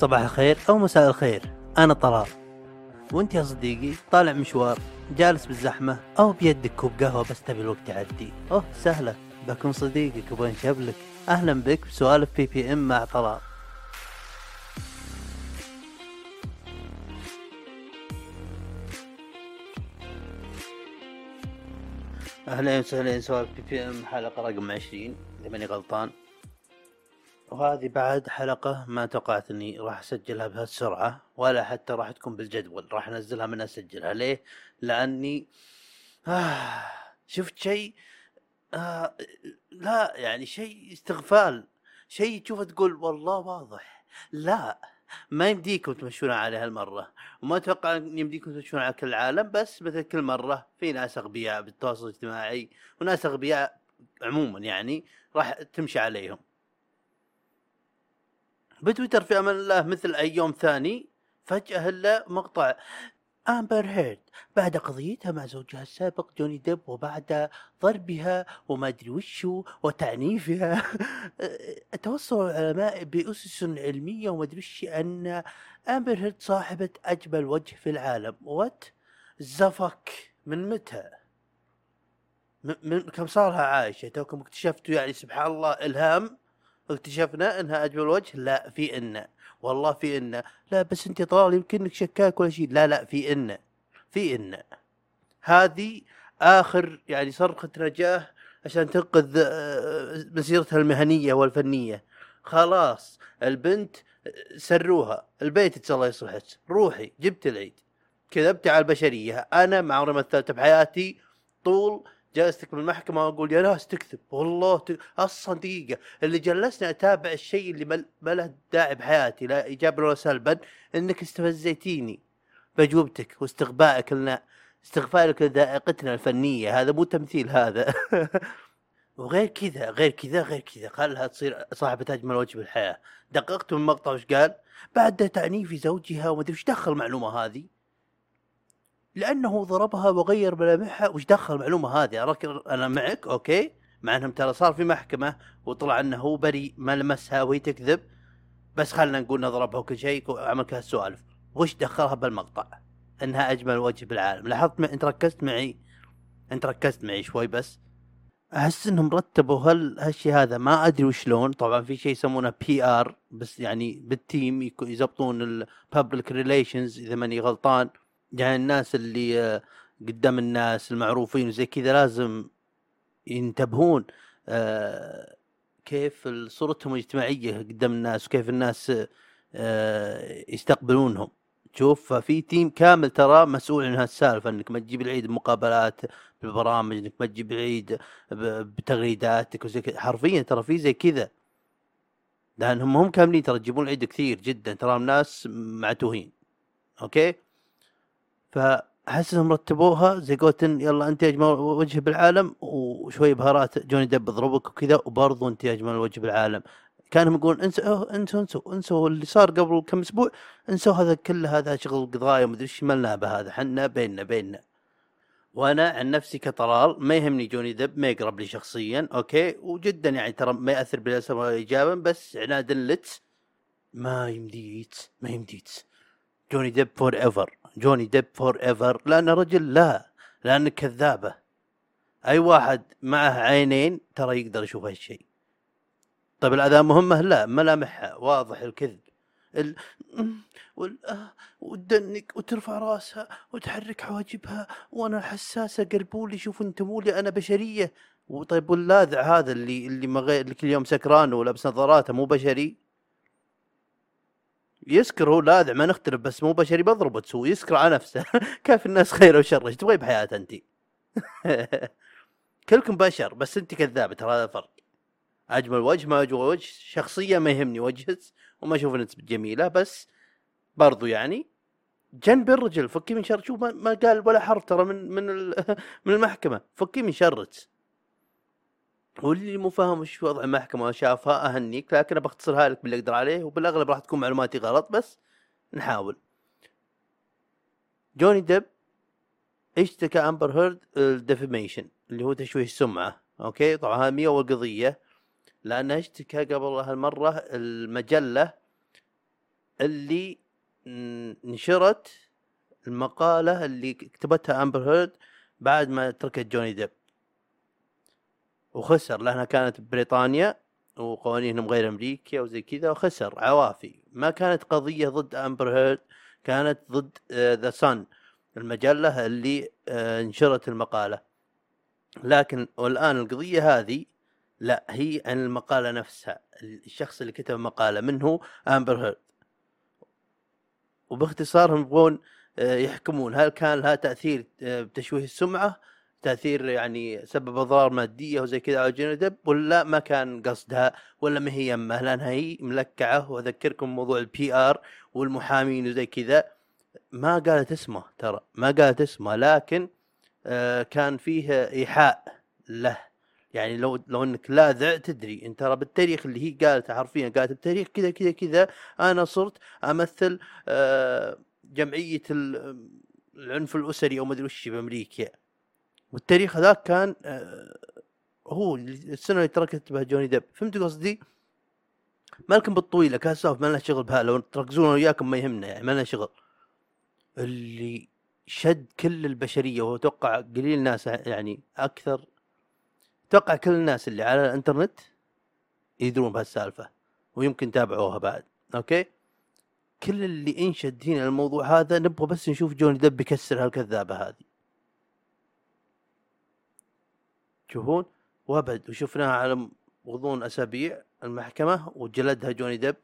صباح الخير أو مساء الخير. أنا طلال. وأنت يا صديقي طالع مشوار جالس بالزحمة أو بيدك كوب قهوة بس تبي الوقت يعدي. أوه سهلة. بكون صديقك وبنشب لك أهلا بك بسوالف BBM مع طلال. أهلا وسهلا. سوالف BBM حلقة رقم عشرين. إذا ماني غلطان. وهذه بعد حلقة ما توقعت إني راح أسجلها بهالسرعة ولا حتى راح تكون بالجدول راح أنزلها من أسجلها. ليه؟ لأني آه شفت شيء آه لا يعني شيء استغفال شيء تشوفه تقول والله واضح. لا ما يمديكم تمشون على هالمرة. وما أتوقع إن يمديكم تمشون على كل العالم بس مثل كل مرة في ناس أغبياء بالتواصل الاجتماعي وناس أغبياء عموما يعني راح تمشي عليهم. بتويتر في أمان الله مثل أي يوم ثاني فجأة هلا مقطع. امبر هيرد بعد قضيتها مع زوجها السابق جوني ديب وبعد ضربها وما أدري وشو وتعنيفها. توصل العلماء بأسس علمية وما أدري وش أن امبر هيرد صاحبة أجمل وجه في العالم. what زفك من متى؟ من كم صارها عايشة؟ توكم اكتشفتوا يعني سبحان الله إلهام. اكتشفنا إنها أجمل وجه؟ لا في إن. والله في إن. لا بس أنت طلال يمكنك شكاك ولا شيء. لا لا في إن. في إن. هذه آخر يعني صرخة نجاه عشان تنقذ آه، مسيرتها المهنية والفنية. خلاص البنت آه، سروها. البيت الله يصلحك روحي جبت العيد. كذبت على البشرية. أنا مع عمري مثلت بحياتي طول جلستك بالمحكمة وأقول يا ناس تكذب والله ت... أصلا دقيقة. اللي جلسني أتابع الشيء اللي ما ما له داعي بحياتي لا إيجابا ولا سلبا إنك استفزيتيني. بأجوبتك واستغبائك لنا استغفالك لذائقتنا الفنية هذا مو تمثيل هذا. وغير كذا غير كذا غير كذا. خلها تصير صاحبة أجمل وجه بالحياة. دققت من المقطع وش قال؟ بعد تعنيف زوجها وما أدري وش دخل المعلومة هذه؟ لأنه ضربها وغير ملامحها. وش دخل المعلومة هذه؟ أنا معك أوكي. مع أنهم ترى صار في محكمة وطلع أنه هو بريء ما لمسها وهي تكذب. بس خلينا نقول إنه ضربها وكل شيء وعمل كهالسوالف وش دخلها بالمقطع؟ إنها أجمل وجه بالعالم. لاحظت أنت ركزت معي؟ أنت ركزت معي شوي بس. أحس إنهم رتبوا هال هالشيء هذا. ما أدري وشلون. طبعا في شيء يسمونه PR بس يعني بال team يزبطون ال public relations إذا ماني غلطان. يعني الناس اللي آه، قدام الناس المعروفين وزي كذا لازم ينتبهون آه، كيف صورتهم الاجتماعية قدام الناس وكيف الناس آه، يستقبلونهم. شوف في team كامل ترى مسؤول عن هالسالفة إنك ما تجيب العيد بمقابلات بالبرامج إنك ما تجيب العيد بتغريداتك وزي كذا. حرفيا ترى في زي كذا لأنهم هم كاملين ترى تجيبون العيد كثير جدا ترى ناس معتوهين. أوكي؟ فأحس إنهم رتبوها زي قوتن يلا أنت اجمل وجه بالعالم وشوي بهارات جوني دب ضربك وكذا وبرضه أنت اجمل وجه بالعالم. كانهم يقولون انسوا انسوا انسوا انسوا اللي صار قبل كم أسبوع انسوا هذا كله هذا شغل قضايا ومدري إيش مالنا بهذا حنا بيننا بيننا. وأنا عن نفسي كطلال ما يهمني جوني دب ما يقرب لي شخصيا أوكي؟ وجدا يعني ترى ما يأثر بالاسم ولا ايجابا بس عنادا لت ما يمديت ما يمديت جوني ديب فور ايفر جوني ديب فور ايفر لأن رجل لا لانك كذابة. أي واحد معه عينين ترى يقدر يشوف هالشيء. طيب الاداء مهمة؟ لا ملامحها واضح الكذب. ال... وال... آه، وتدنك وترفع رأسها وتحرك حواجبها وأنا حساسة قربولي شوفوا انتموا لي أنا بشرية. وطيب واللاذع هذا اللي اللي ما غير اللي كل يوم سكران ولابس نظاراته مو بشري؟ يسكر هو لاذع ما نختلف بس مو بشري بضربه تسوي يسكر على نفسه. كيف الناس خير وشر؟ إيش تبغي بحياته انت. كلكم بشر بس انت كذابة ترى هذا الفرق أجمل وجه ما أجمل وجه. شخصية ما يهمني وجهك وما أشوف انك جميلة بس برضو يعني جنب الرجل فكي من شر. شوف ما قال ولا حرف ترى من من من المحكمة. فكي من شرك واللي مو فاهم وش وضع المحكمة شافها أهنيك لكن بختصرها لك باللي أقدر عليه وبالاغلب راح تكون معلوماتي غلط بس نحاول. جوني ديب اشتكى أمبر هيرد ال defamation اللي هو تشويه السمعة أوكي؟ طبعا هذه أول قضية لأنه اشتكى قبل هالمرة المجلة اللي نشرت المقالة اللي كتبتها أمبر هيرد بعد ما تركت جوني ديب. وخسر لأنها كانت ببريطانيا وقوانينهم غير أمريكية وزي كذا وخسر عوافي. ما كانت قضية ضد أمبر هيرد كانت ضد The Sun المجلة اللي آه، نشرت المقالة. لكن والآن القضية هذه لا هي عن المقالة نفسها. الشخص اللي كتب المقالة من هو أمبر هيرد. وباختصار هم يبغون آه، يحكمون هل كان لها تأثير آه، بتشويه السمعة تأثير يعني سبب اضرار مادية وزي كذا على جوني ديب ولا ما كان قصدها ولا ما هي يمه. لانها هي ملكعة. وأذكركم موضوع ال PR والمحامين وزي كذا. ما قالت اسمه ترى ما قالت اسمه. لكن آه كان فيه إيحاء له. يعني لو لو إنك لاذع تدري. انت ترى بالتاريخ اللي هي قالته حرفيا قالت بتاريخ كذا كذا كذا أنا صرت أمثل آه جمعية ال- العنف الأسري أو ما أدري وش بأمريكا. والتاريخ هذاك كان آه، هو السنة اللي تركت بها جوني ديب. فهمت قصدي؟ ما لكم بالطويلة كان سوف ما لنا شغل بها لو تركزون وياكم ما يهمنا يعني ما لنا شغل. اللي شد كل البشرية وهو أتوقع قليل ناس يعني أكثر أتوقع كل الناس اللي على الإنترنت يدرون بهالسالفة ويمكن تابعوها بعد. أوكي؟ كل اللي انشد هنا الموضوع هذا نبغى بس نشوف جوني ديب يكسر هالكذابة هذه. تشوفون. وابد وشفناها على غضون أسابيع المحكمة وجلدها جوني ديب.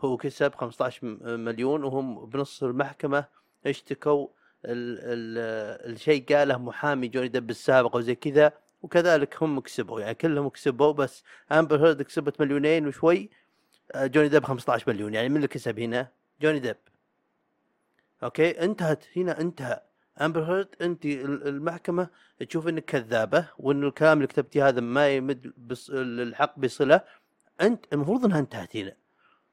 هو كسب 15 م- مليون وهم بنص المحكمة اشتكوا ال ال الشيء قاله محامي جوني ديب السابق وزي كذا وكذلك هم كسبوا. يعني كلهم كسبوا بس أمبر هيرد كسبت مليونين وشوي. آه، جوني ديب 15 مليون. يعني من اللي كسب هنا؟ جوني ديب. okay انتهت. هنا انتهى. امبر هيرد أنت ال- المحكمة تشوف إنك كذابة وان الكلام اللي كتبتيه هذا ما يمد بص... الحق بصلة. أنت المفروض إنها انتهت هنا.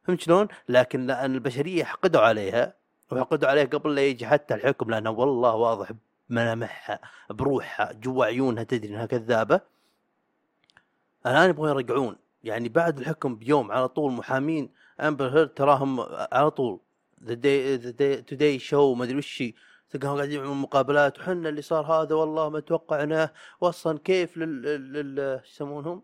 فهمت شلون؟ لكن لأن البشرية حقدوا عليها وحقدوا عليها قبل لا يجي حتى الحكم لأنه والله واضح بملامحها بروحها جوا عيونها تدري إنها كذابة. الآن يبغون يرجعون. يعني بعد الحكم بيوم على طول محامين امبر هيرد تراهم على طول. the day the day Today Show ما أدري وش. تلقاهم قاعدين يعملون مقابلات وحنا اللي صار هذا والله ما توقعناه. واصلا كيف لل لل يسمونهم؟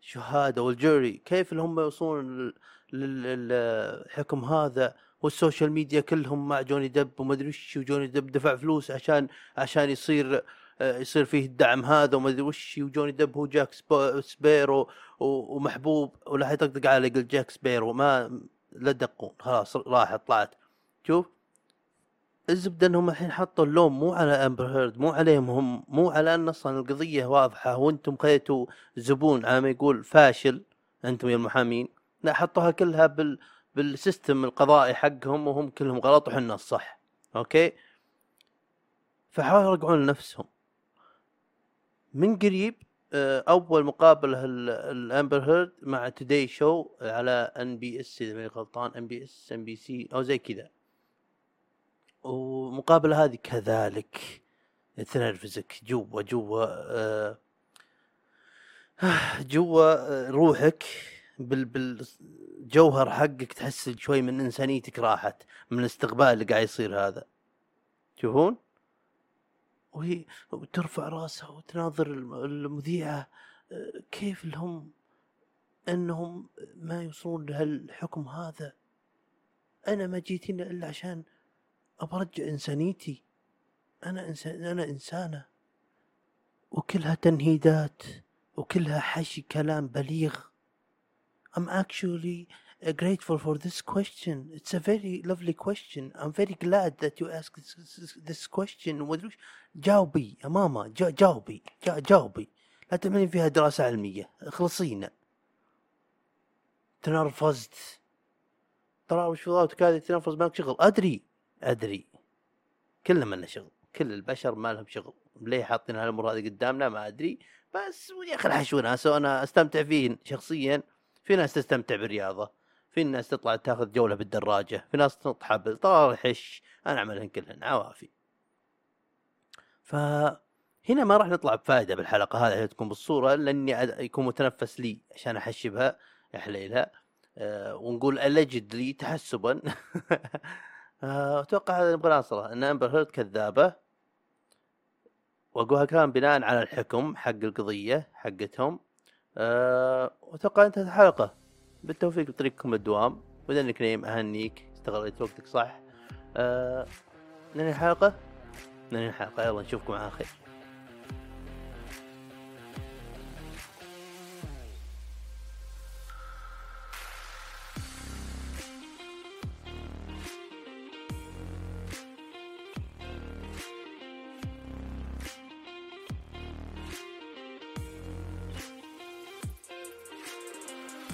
شهادة وال jury. كيف هم يوصلون لل- لل- للحكم هذا؟ وال social media كلهم مع جوني ديب وما أدري وش وجوني ديب دفع فلوس عشان عشان يصير يصير فيه الدعم هذا وما أدري وش وجوني ديب هو جاك سبارو ومحبوب. ولا حيطقطق على يقول جاك سبارو ما لا تدقون. خلاص راحت طلعت. شوف الزبدة إنهم الحين حطوا اللوم مو على أمبر هيرد مو عليهم هم مو على أن أصلا القضية واضحة. وأنتم خذيتوا زبون على ما يقول فاشل أنتم يا المحامين. لا حطوها كلها بال بال system القضائي حقهم وهم كلهم غلط وحنا الصح. okay؟ فحاولوا يرجعون لنفسهم. من قريب آه، أول مقابلة ال- الأمبر هيرد مع Today Show على NBS إذا ماني غلطان ان بي اس ام بي سي أو زي كذا. ومقابلة هذه كذلك تنرفزك جوا جوا آه، جوا آه، روحك بال بالجوهر حقك تحس شوي من إنسانيتك راحت من الاستقبال اللي قاعد يصير هذا. تشوفون؟ وهي وترفع راسها وتناظر الم- المذيعة آه، كيف لهم أنهم ما يوصلون لهالحكم هذا؟ أنا ما جيت هنا إلا عشان أبرجع إنسانيتي. أنا إنسان أنا إنسانة. وكلها تنهيدات وكلها حشي كلام بليغ. I'm actually grateful for this question. It's a very lovely question. I'm very glad that you asked this, this, question. جاوبي يا ماما. جا جاوبي. جا جاوبي. لا تعملين فيها دراسة علمية. اخلصينا. تنرفزت. ترى وش فضاوتك هذه؟ تنرفز مالك شغل. أدري. أدري. كلنا مالنا شغل كل البشر ما لهم شغل. ليه حاطين هالأمور هذه قدامنا؟ ما أدري. بس يا أخي الحشو ناس وأنا أستمتع فيه شخصيا. في ناس تستمتع بالرياضة. في ناس تطلع تاخذ جولة بالدراجة. في ناس تنط حبل طار حش أنا أعملهن كلهن. عوافي. فهنا ما راح نطلع بفائده بالحلقة هذه تكون بالصورة لأني يكون متنفس لي عشان أحشبها يا حليلها آه ونقول allegedly تحسبا. أتوقع هذا نبغى نوصله إن أمبر هيرد كذابة. واقول هالكلام بناء على الحكم حق القضية حقتهم. واتوقع إنتهت الحلقة. بالتوفيق للدوام وإذا انك نايم أهنيك استغليت وقتك صح. أه ننهي الحلقة؟ ننهي الحلقة. يلا نشوفكم على خير.